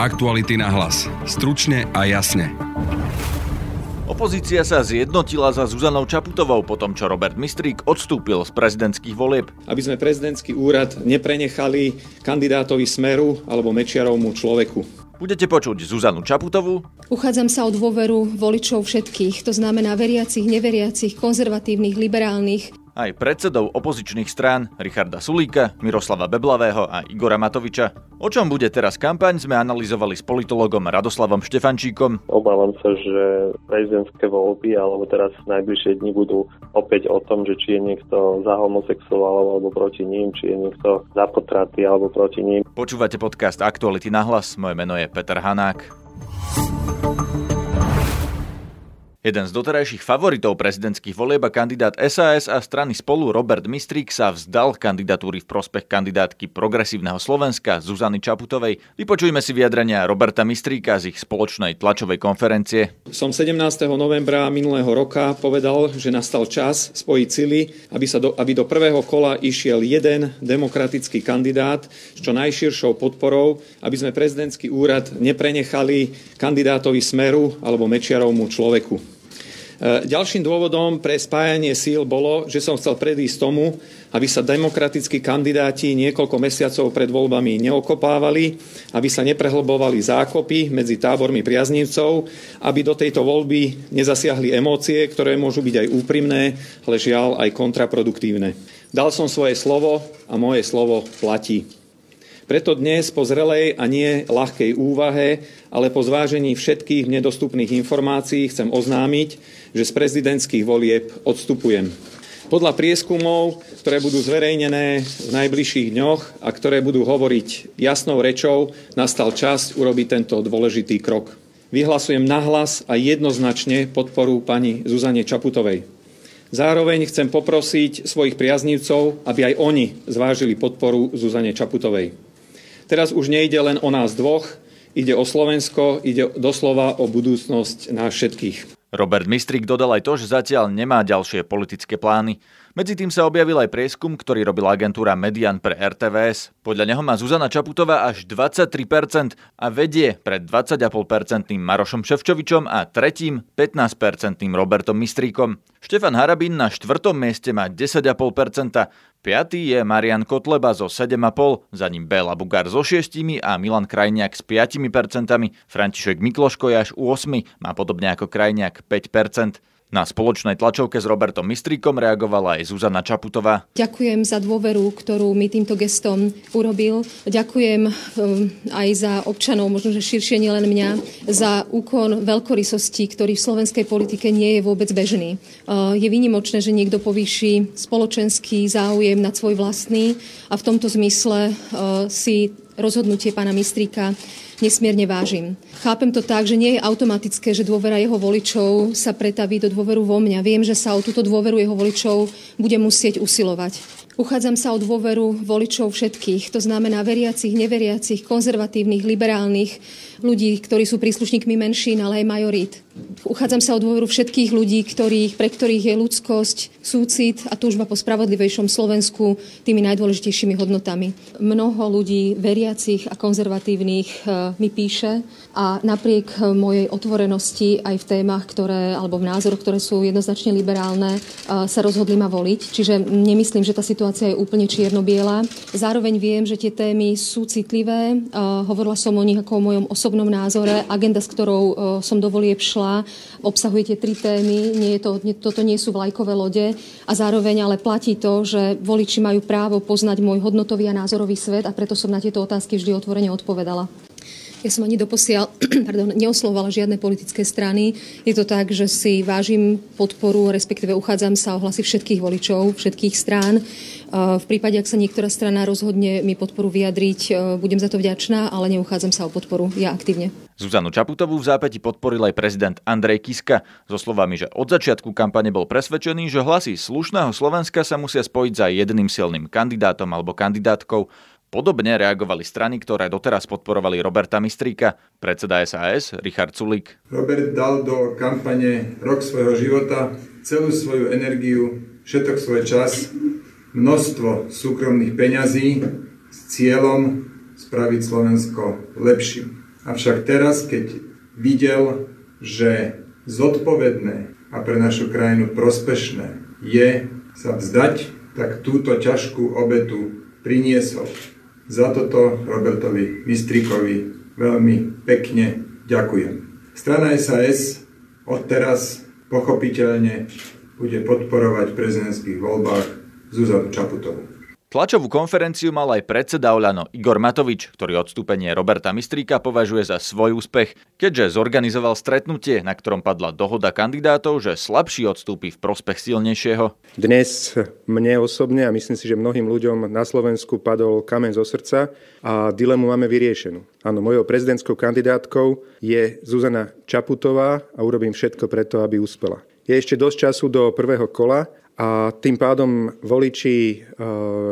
Aktuality na hlas. Stručne a jasne. Opozícia sa zjednotila za Zuzanou Čaputovou po tom, čo Robert Mistrík odstúpil z prezidentských volieb. Aby sme prezidentský úrad neprenechali kandidátovi Smeru alebo Mečiarovmu človeku. Budete počuť Zuzanu Čaputovú. Uchádzam sa o dôveru voličov všetkých, to znamená veriacich, neveriacich, konzervatívnych, liberálnych, aj predsedov opozičných strán Richarda Sulíka, Miroslava Beblavého a Igora Matoviča. O čom bude teraz kampaň, sme analyzovali s politologom Radoslavom Štefančíkom. Obávam sa, že prezidentské voľby alebo teraz najbližšie dni budú opäť o tom, že či je niekto za homosexuálov alebo proti ním, či je niekto za potraty alebo proti ním. Počúvate podcast Aktuality na hlas, moje meno je Peter Hanák. Jeden z doterajších favoritov prezidentských volieb a kandidát SAS a strany spolu Robert Mistrík sa vzdal kandidatúry v prospech kandidátky Progresívneho Slovenska Zuzany Čaputovej. Vypočujme si vyjadrenia Roberta Mistríka z ich spoločnej tlačovej konferencie. Som 17. novembra minulého roka povedal, že nastal čas spojiť sily, aby, sa do, aby do prvého kola išiel jeden demokratický kandidát s čo najširšou podporou, aby sme prezidentský úrad neprenechali kandidátovi Smeru alebo Mečiarovmu človeku. E, ďalším dôvodom pre spájanie síl bolo, že som chcel predísť tomu, aby sa demokratickí kandidáti niekoľko mesiacov pred voľbami neokopávali, aby sa neprehlbovali zákopy medzi tábormi priaznivcov, aby do tejto voľby nezasiahli emócie, ktoré môžu byť aj úprimné, ale žiaľ aj kontraproduktívne. Dal som svoje slovo a moje slovo platí. Preto dnes po zrelej a nie ľahkej úvahe, ale po zvážení všetkých nedostupných informácií chcem oznámiť, že z prezidentských volieb odstupujem. Podľa prieskumov, ktoré budú zverejnené v najbližších dňoch a ktoré budú hovoriť jasnou rečou, nastal čas urobiť tento dôležitý krok. Vyhlasujem nahlas a jednoznačne podporu pani Zuzane Čaputovej. Zároveň chcem poprosiť svojich priaznívcov, aby aj oni zvážili podporu Zuzane Čaputovej. Teraz už nejde len o nás dvoch, ide o Slovensko, ide doslova o budúcnosť nás všetkých. Robert Mistrik dodal aj to, že zatiaľ nemá ďalšie politické plány. Medzi tým sa objavil aj prieskum, ktorý robila agentúra Median pre RTVS. Podľa neho má Zuzana Čaputová až 23% a vedie pred 20,5% Marošom Ševčovičom a tretím 15% Robertom Mistríkom. Štefan Harabín na štvrtom mieste má 10,5%, piatý je Marian Kotleba zo 7,5%, za ním Béla Bugár so 6% a Milan Krajniak s 5%, František Mikloško je až u 8, má podobne ako Krajniak 5%. Na spoločnej tlačovke s Robertom Mistríkom reagovala aj Zuzana Čaputová. Ďakujem za dôveru, ktorú mi týmto gestom urobil. Ďakujem um, aj za občanov, možno že širšie nielen mňa, za úkon veľkorysosti, ktorý v slovenskej politike nie je vôbec bežný. Uh, je výnimočné, že niekto povýši spoločenský záujem nad svoj vlastný a v tomto zmysle uh, si rozhodnutie pána Mistríka nesmierne vážim. Chápem to tak, že nie je automatické, že dôvera jeho voličov sa pretaví do dôveru vo mňa. Viem, že sa o túto dôveru jeho voličov bude musieť usilovať. Uchádzam sa o dôveru voličov všetkých, to znamená veriacich, neveriacich, konzervatívnych, liberálnych, ľudí, ktorí sú príslušníkmi menšín, ale aj majorít. Uchádzam sa o dôveru všetkých ľudí, ktorých, pre ktorých je ľudskosť, súcit a túžba po spravodlivejšom Slovensku tými najdôležitejšími hodnotami. Mnoho ľudí veriacich a konzervatívnych e, mi píše a napriek mojej otvorenosti aj v témach, ktoré, alebo v názoroch, ktoré sú jednoznačne liberálne, e, sa rozhodli ma voliť. Čiže nemyslím, že tá situácia je úplne čierno-biela. Zároveň viem, že tie témy sú citlivé. E, hovorila som o nich ako o mojom osobnom osobnom názore. Agenda, s ktorou e, som do volieb šla, obsahuje tie tri témy. Nie je to, nie, toto nie sú vlajkové lode. A zároveň ale platí to, že voliči majú právo poznať môj hodnotový a názorový svet a preto som na tieto otázky vždy otvorene odpovedala. Ja som ani doposiaľ pardon, neoslovovala žiadne politické strany. Je to tak, že si vážim podporu, respektíve uchádzam sa o hlasy všetkých voličov, všetkých strán. V prípade, ak sa niektorá strana rozhodne mi podporu vyjadriť, e, budem za to vďačná, ale neuchádzam sa o podporu ja aktívne. Zuzanu Čaputovú v zápäti podporil aj prezident Andrej Kiska so slovami, že od začiatku kampane bol presvedčený, že hlasy slušného Slovenska sa musia spojiť za jedným silným kandidátom alebo kandidátkou. Podobne reagovali strany, ktoré doteraz podporovali Roberta Mistríka, predseda SAS Richard Sulik. Robert dal do kampane rok svojho života, celú svoju energiu, všetok svoj čas, množstvo súkromných peňazí s cieľom spraviť Slovensko lepším. Avšak teraz, keď videl, že zodpovedné a pre našu krajinu prospešné je sa vzdať, tak túto ťažkú obetu priniesol. Za toto Robertovi Mistrikovi veľmi pekne ďakujem. Strana SAS odteraz pochopiteľne bude podporovať v prezidentských voľbách Zuzanu Čaputovú. Tlačovú konferenciu mal aj predseda Oľano Igor Matovič, ktorý odstúpenie Roberta Mistríka považuje za svoj úspech, keďže zorganizoval stretnutie, na ktorom padla dohoda kandidátov, že slabší odstúpi v prospech silnejšieho. Dnes mne osobne a myslím si, že mnohým ľuďom na Slovensku padol kamen zo srdca a dilemu máme vyriešenú. Áno, mojou prezidentskou kandidátkou je Zuzana Čaputová a urobím všetko preto, aby uspela. Je ešte dosť času do prvého kola a tým pádom voliči e,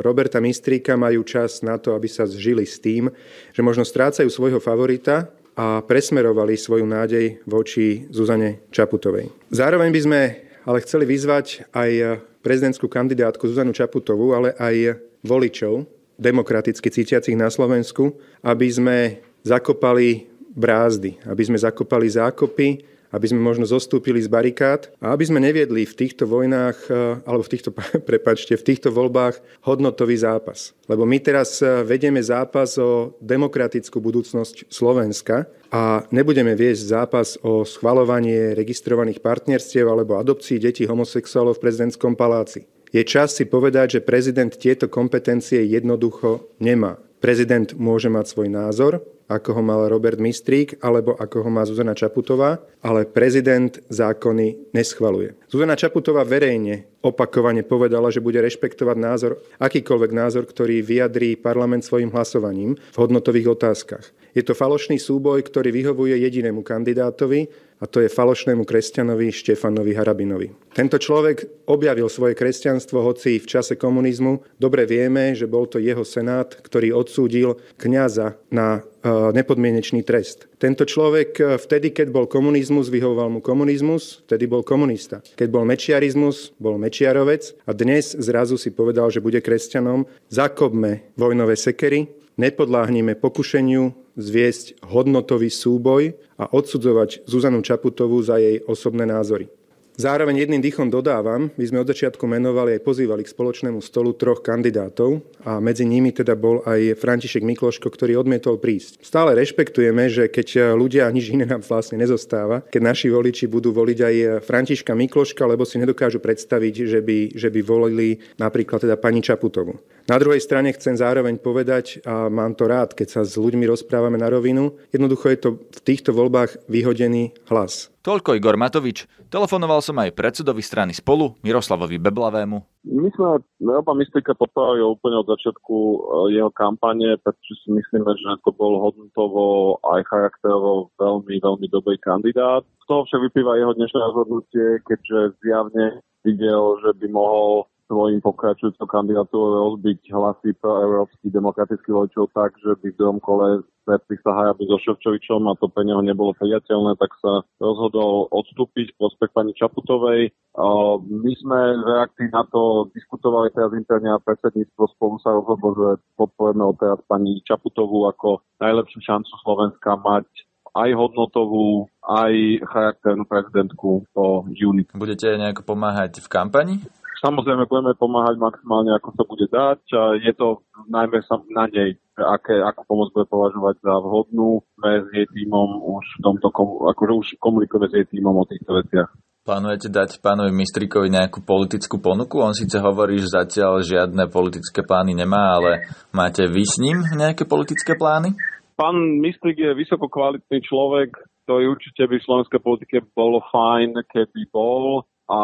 Roberta Mistríka majú čas na to, aby sa zžili s tým, že možno strácajú svojho favorita a presmerovali svoju nádej voči Zuzane Čaputovej. Zároveň by sme ale chceli vyzvať aj prezidentskú kandidátku Zuzanu Čaputovú, ale aj voličov demokraticky cítiacich na Slovensku, aby sme zakopali brázdy, aby sme zakopali zákopy, aby sme možno zostúpili z barikád a aby sme neviedli v týchto vojnách, e, alebo v týchto, prepačte, v týchto voľbách hodnotový zápas. Lebo my teraz e, vedieme zápas o demokratickú budúcnosť Slovenska a nebudeme viesť zápas o schvalovanie registrovaných partnerstiev alebo adopcií detí homosexuálov v prezidentskom paláci. Je čas si povedať, že prezident tieto kompetencie jednoducho nemá. Prezident môže mať svoj názor, ako ho mal Robert Mistrík alebo ako ho má Zuzana Čaputová, ale prezident zákony neschvaluje. Zuzana Čaputová verejne opakovane povedala, že bude rešpektovať názor, akýkoľvek názor, ktorý vyjadrí parlament svojim hlasovaním v hodnotových otázkach. Je to falošný súboj, ktorý vyhovuje jedinému kandidátovi, a to je falošnému kresťanovi Štefanovi Harabinovi. Tento človek objavil svoje kresťanstvo, hoci v čase komunizmu. Dobre vieme, že bol to jeho senát, ktorý odsúdil kňaza na e, nepodmienečný trest. Tento človek e, vtedy, keď bol komunizmus, vyhovoval mu komunizmus, vtedy bol komunista. Keď bol mečiarizmus, bol mečiarovec a dnes zrazu si povedal, že bude kresťanom. Zakopme vojnové sekery, nepodláhnime pokušeniu zviesť hodnotový súboj a odsudzovať Zuzanu Čaputovú za jej osobné názory. Zároveň jedným dýchom dodávam, my sme od začiatku menovali aj pozývali k spoločnému stolu troch kandidátov a medzi nimi teda bol aj František Mikloško, ktorý odmietol prísť. Stále rešpektujeme, že keď ľudia nič iné nám vlastne nezostáva, keď naši voliči budú voliť aj Františka Mikloška, lebo si nedokážu predstaviť, že by, že by volili napríklad teda pani Čaputovu. Na druhej strane chcem zároveň povedať, a mám to rád, keď sa s ľuďmi rozprávame na rovinu, jednoducho je to v týchto voľbách vyhodený hlas. Toľko Igor Matovič. Telefonoval som aj predsedovi strany Spolu, Miroslavovi Beblavému. My sme Roba Mistrika podporovali úplne od začiatku e, jeho kampane, pretože si myslíme, že to bol hodnotovo aj charakterovo veľmi, veľmi dobrý kandidát. Z toho však vyplýva jeho dnešné rozhodnutie, keďže zjavne videl, že by mohol svojim pokračujúcou kandidatúrou rozbiť hlasy pro európskych demokratických voličov tak, že by v druhom kole stretli sa Hajaby so Ševčovičom a to pre neho nebolo priateľné, tak sa rozhodol odstúpiť prospech pani Čaputovej. My sme v reakcii na to diskutovali teraz interne a predsedníctvo spolu sa rozhodlo, že podporujeme teraz pani Čaputovú ako najlepšiu šancu Slovenska mať aj hodnotovú, aj charakternú prezidentku po júni. Budete nejako pomáhať v kampani? Samozrejme budeme pomáhať maximálne, ako sa bude dať. Je to najmä na nej, aké, ako pomoc bude považovať za vhodnú. Sme s jej týmom už v tomto, akože už komunikujeme s jej týmom o týchto veciach. Plánujete dať pánovi Mistrikovi nejakú politickú ponuku? On síce hovorí, že zatiaľ žiadne politické plány nemá, ale máte vy s ním nejaké politické plány? Pán Mistrik je vysoko kvalitný človek, ktorý určite by v slovenskej politike bolo fajn, keby bol a,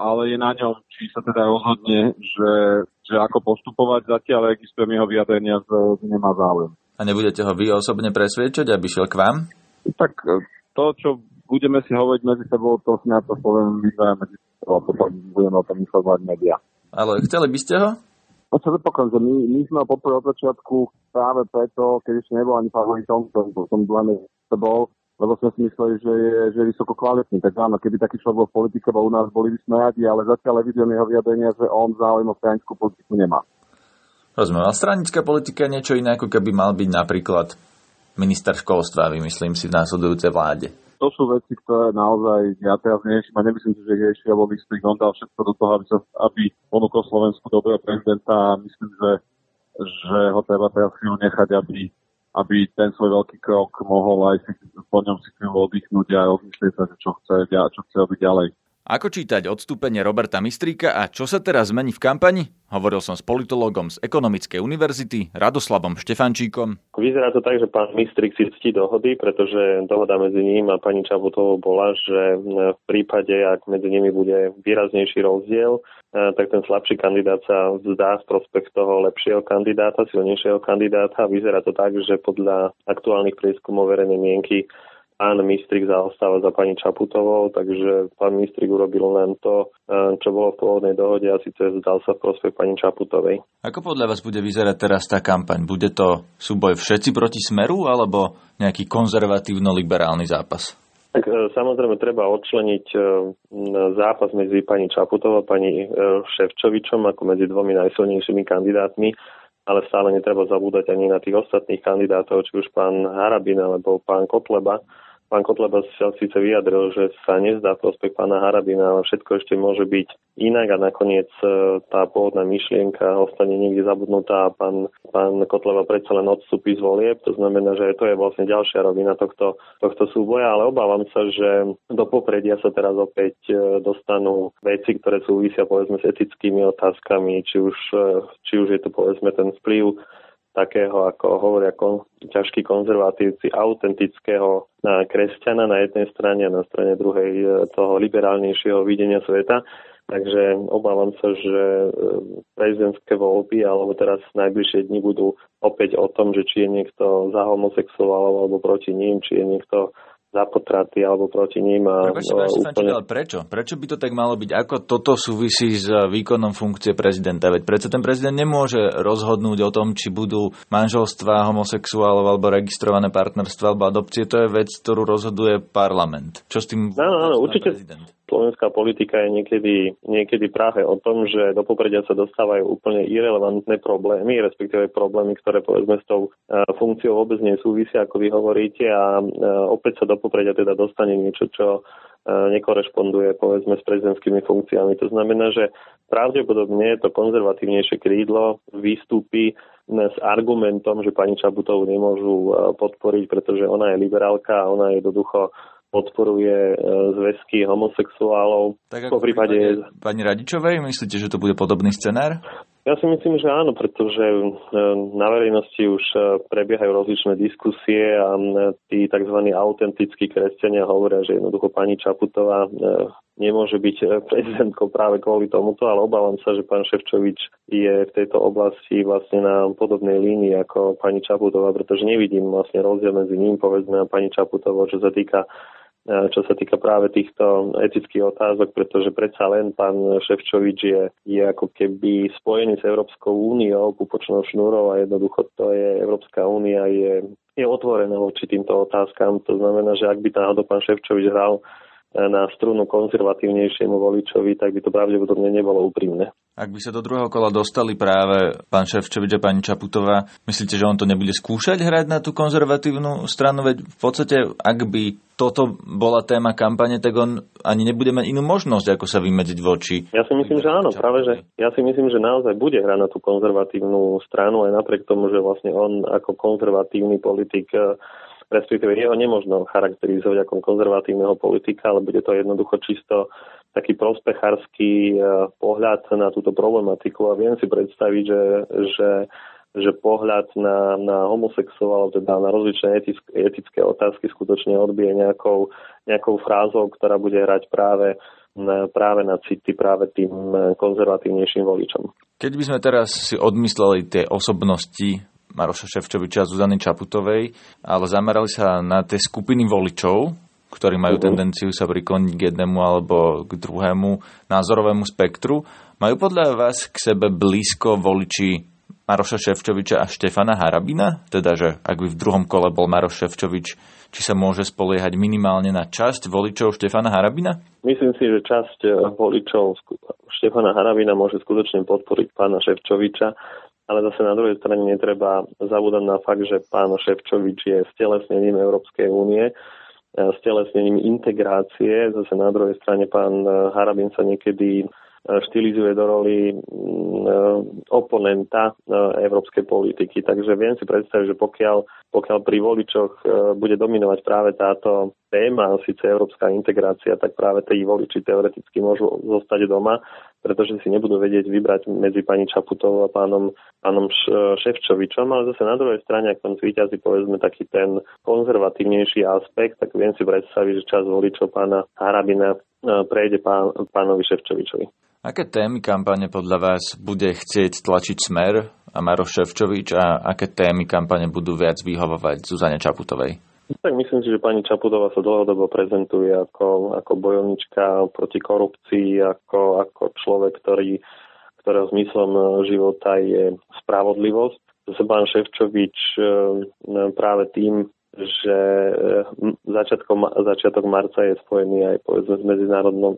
ale je na ňom, či sa teda rozhodne, že, že ako postupovať. Zatiaľ registrujem jeho vyjadrenia, že nemá záujem. A nebudete ho vy osobne presviečať, aby šiel k vám? Tak e, to, čo budeme si hovoriť medzi sebou, to si na to poviem my medzi sebou a potom budeme o tom informovať médiá. Ale chceli by ste ho? No čo zopakujem, že my, my sme ho podporili od začiatku práve preto, keď ešte nebol ani favoritom, som, som len to bol, lebo sme si mysleli, že je, že je vysoko kvalitný. Tak áno, keby taký človek bol v politike, bol u nás, boli by sme radi, ale zatiaľ evidujem jeho vyjadrenia, že on záujem o stranickú politiku nemá. Rozumiem, ale stranická politika je niečo iné, ako keby mal byť napríklad minister školstva, vymyslím si v následujúcej vláde? To sú veci, ktoré naozaj ja teraz neriešim a nemyslím si, že rieši, alebo že on dal všetko do toho, aby, sa, aby ponúkol Slovensku dobrého prezidenta a myslím, že, že ho treba teraz chvíľu nechať, aby, aby ten svoj veľký krok mohol aj si po ňom si chvíľu oddychnúť a rozmyslieť sa, čo chce, čo chce robiť ďalej. Ako čítať odstúpenie Roberta Mistríka a čo sa teraz zmení v kampani? Hovoril som s politologom z Ekonomickej univerzity Radoslavom Štefančíkom. Vyzerá to tak, že pán Mistrík si ctí dohody, pretože dohoda medzi ním a pani Čaputovou bola, že v prípade, ak medzi nimi bude výraznejší rozdiel, tak ten slabší kandidát sa vzdá z prospech toho lepšieho kandidáta, silnejšieho kandidáta. Vyzerá to tak, že podľa aktuálnych prieskumov verejnej mienky pán Mistrik zaostáva za pani Čaputovou, takže pán Mistrik urobil len to, eh, čo bolo v pôvodnej dohode a síce zdal sa v prospech pani Čaputovej. Ako podľa vás bude vyzerať teraz tá kampaň? Bude to súboj všetci proti Smeru alebo nejaký konzervatívno-liberálny zápas? Tak eh, samozrejme treba odčleniť eh, zápas medzi pani Čaputovou a pani Ševčovičom ako medzi dvomi najsilnejšími kandidátmi ale stále netreba zabúdať ani na tých ostatných kandidátov, či už pán Harabin alebo pán Kotleba, Pán Kotleba sa síce vyjadril, že sa nezdá prospech pána Harabina, ale všetko ešte môže byť inak a nakoniec e, tá pôvodná myšlienka ostane niekde zabudnutá a pán, pán Kotleba predsa len odstúpi z volieb. To znamená, že to je vlastne ďalšia rovina tohto, tohto súboja, ale obávam sa, že do popredia sa teraz opäť e, dostanú veci, ktoré súvisia povedzme s etickými otázkami, či už, e, či už je to povedzme ten vplyv takého, ako hovoria kon, ťažkí konzervatívci, autentického na kresťana na jednej strane a na strane druhej e, toho liberálnejšieho videnia sveta. Takže obávam sa, že e, prezidentské voľby alebo teraz najbližšie dni budú opäť o tom, že či je niekto za homosexuálov alebo proti ním, či je niekto za potraty alebo proti ním. A, Prepačte, no, úplne... prečo? Prečo by to tak malo byť? Ako toto súvisí s výkonom funkcie prezidenta? Veď predsa ten prezident nemôže rozhodnúť o tom, či budú manželstva homosexuálov alebo registrované partnerstva alebo adopcie. To je vec, ktorú rozhoduje parlament. Čo s tým no, no, no, určite, prezident? Slovenská politika je niekedy, niekedy práve o tom, že do popredia sa dostávajú úplne irrelevantné problémy, respektíve problémy, ktoré povedzme s tou e, funkciou vôbec nesúvisia, ako vy hovoríte a e, opäť sa do popredia teda dostane niečo, čo e, nekorešponduje povedzme s prezidentskými funkciami. To znamená, že pravdepodobne to konzervatívnejšie krídlo vystúpi s argumentom, že pani Čabutovú nemôžu podporiť, pretože ona je liberálka a ona je jednoducho podporuje e, zväzky homosexuálov. Tak ako v prípade, prípade pani Radičovej, myslíte, že to bude podobný scenár? Ja si myslím, že áno, pretože e, na verejnosti už e, prebiehajú rozličné diskusie a tí tzv. autentickí kresťania hovoria, že jednoducho pani Čaputová nemôže byť prezidentkou práve kvôli tomuto, ale obávam sa, že pán Ševčovič je v tejto oblasti vlastne na podobnej línii ako pani Čaputová, pretože nevidím vlastne rozdiel medzi ním, povedzme, a pani Čaputovou, čo sa týka čo sa týka práve týchto etických otázok, pretože predsa len pán Ševčovič je, je ako keby spojený s Európskou úniou, pupočnou šnúrou a jednoducho to je Európska únia je, je otvorená voči týmto otázkam. To znamená, že ak by náhodou pán Ševčovič hral na strunu konzervatívnejšiemu voličovi, tak by to pravdepodobne nebolo úprimné. Ak by sa do druhého kola dostali práve pán Ševčovič a pani Čaputová, myslíte, že on to nebude skúšať hrať na tú konzervatívnu stranu? Veď v podstate, ak by toto bola téma kampane, tak on ani nebude mať inú možnosť, ako sa vymedziť voči. Ja si myslím, že áno, práve že ja si myslím, že naozaj bude hrať na tú konzervatívnu stranu, aj napriek tomu, že vlastne on ako konzervatívny politik respektíve jeho nemožno charakterizovať ako konzervatívneho politika, ale bude to jednoducho čisto taký prospechársky e, pohľad na túto problematiku a viem si predstaviť, že, že že pohľad na, na homosexuálov, teda na rozličné etické, etické otázky skutočne odbije nejakou, nejakou frázou, ktorá bude hrať práve práve na city práve tým konzervatívnejším voličom. Keď by sme teraz si odmysleli tie osobnosti Maroša Ševčoviča a Zuzany Čaputovej, ale zamerali sa na tie skupiny voličov, ktorí majú uh-huh. tendenciu sa prikloniť k jednému alebo k druhému názorovému spektru. Majú podľa vás k sebe blízko voliči Maroša Ševčoviča a Štefana Harabina? Teda, že ak by v druhom kole bol Maroš Ševčovič, či sa môže spoliehať minimálne na časť voličov Štefana Harabina? Myslím si, že časť voličov Štefana Harabina môže skutočne podporiť pána Ševčoviča ale zase na druhej strane netreba zabúdať na fakt, že pán Ševčovič je stelesnením Európskej únie, stelesnením integrácie, zase na druhej strane pán Harabin sa niekedy štilizuje do roli mm, oponenta európskej politiky. Takže viem si predstaviť, že pokiaľ, pokiaľ pri voličoch bude dominovať práve táto téma, síce európska integrácia, tak práve tí voliči teoreticky môžu zostať doma pretože si nebudú vedieť vybrať medzi pani Čaputovou a pánom, pánom Ševčovičom, ale zase na druhej strane, ak tam zvýťazí povedzme taký ten konzervatívnejší aspekt, tak viem si predstaviť, že čas voličov pána Harabina prejde pán, pánovi Ševčovičovi. Aké témy kampane podľa vás bude chcieť tlačiť Smer a Maro Ševčovič a aké témy kampane budú viac vyhovovať Zuzane Čaputovej? Tak myslím si, že pani Čaputová sa dlhodobo prezentuje ako, ako bojovnička proti korupcii, ako, ako človek, ktorý, ktorého zmyslom života je spravodlivosť. Zase pán Ševčovič e, práve tým, že e, začiatkom, začiatok marca je spojený aj povedzme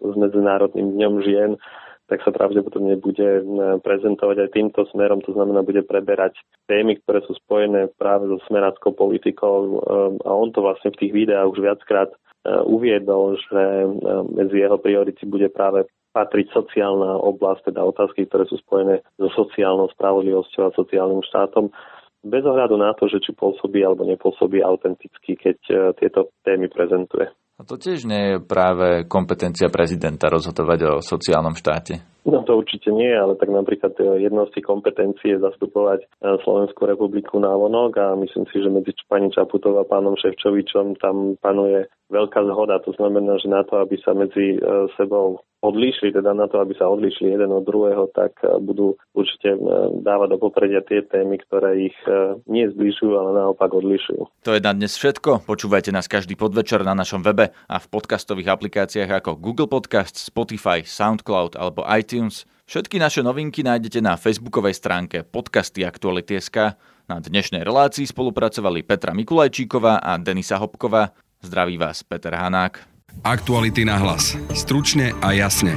s Medzinárodným dňom žien, tak sa pravdepodobne bude prezentovať aj týmto smerom, to znamená, bude preberať témy, ktoré sú spojené práve so smeráckou politikou a on to vlastne v tých videách už viackrát uviedol, že medzi jeho priority bude práve patriť sociálna oblasť, teda otázky, ktoré sú spojené so sociálnou spravodlivosťou a sociálnym štátom bez ohľadu na to, že či pôsobí alebo nepôsobí autenticky, keď tieto témy prezentuje. A to tiež nie je práve kompetencia prezidenta rozhodovať o sociálnom štáte. No to určite nie, ale tak napríklad e, jednou z tých kompetencií je zastupovať e, Slovenskú republiku na vonok a myslím si, že medzi pani Čaputovou a pánom Ševčovičom tam panuje veľká zhoda. To znamená, že na to, aby sa medzi e, sebou odlíšili, teda na to, aby sa odlišili jeden od druhého, tak budú určite dávať do popredia tie témy, ktoré ich nie zbližujú, ale naopak odlišujú. To je na dnes všetko. Počúvajte nás každý podvečer na našom webe a v podcastových aplikáciách ako Google Podcast, Spotify, SoundCloud alebo iTunes. Všetky naše novinky nájdete na facebookovej stránke podcasty Aktuality.sk. Na dnešnej relácii spolupracovali Petra Mikulajčíková a Denisa Hopková. Zdraví vás Peter Hanák. Aktuality na hlas. Stručne a jasne.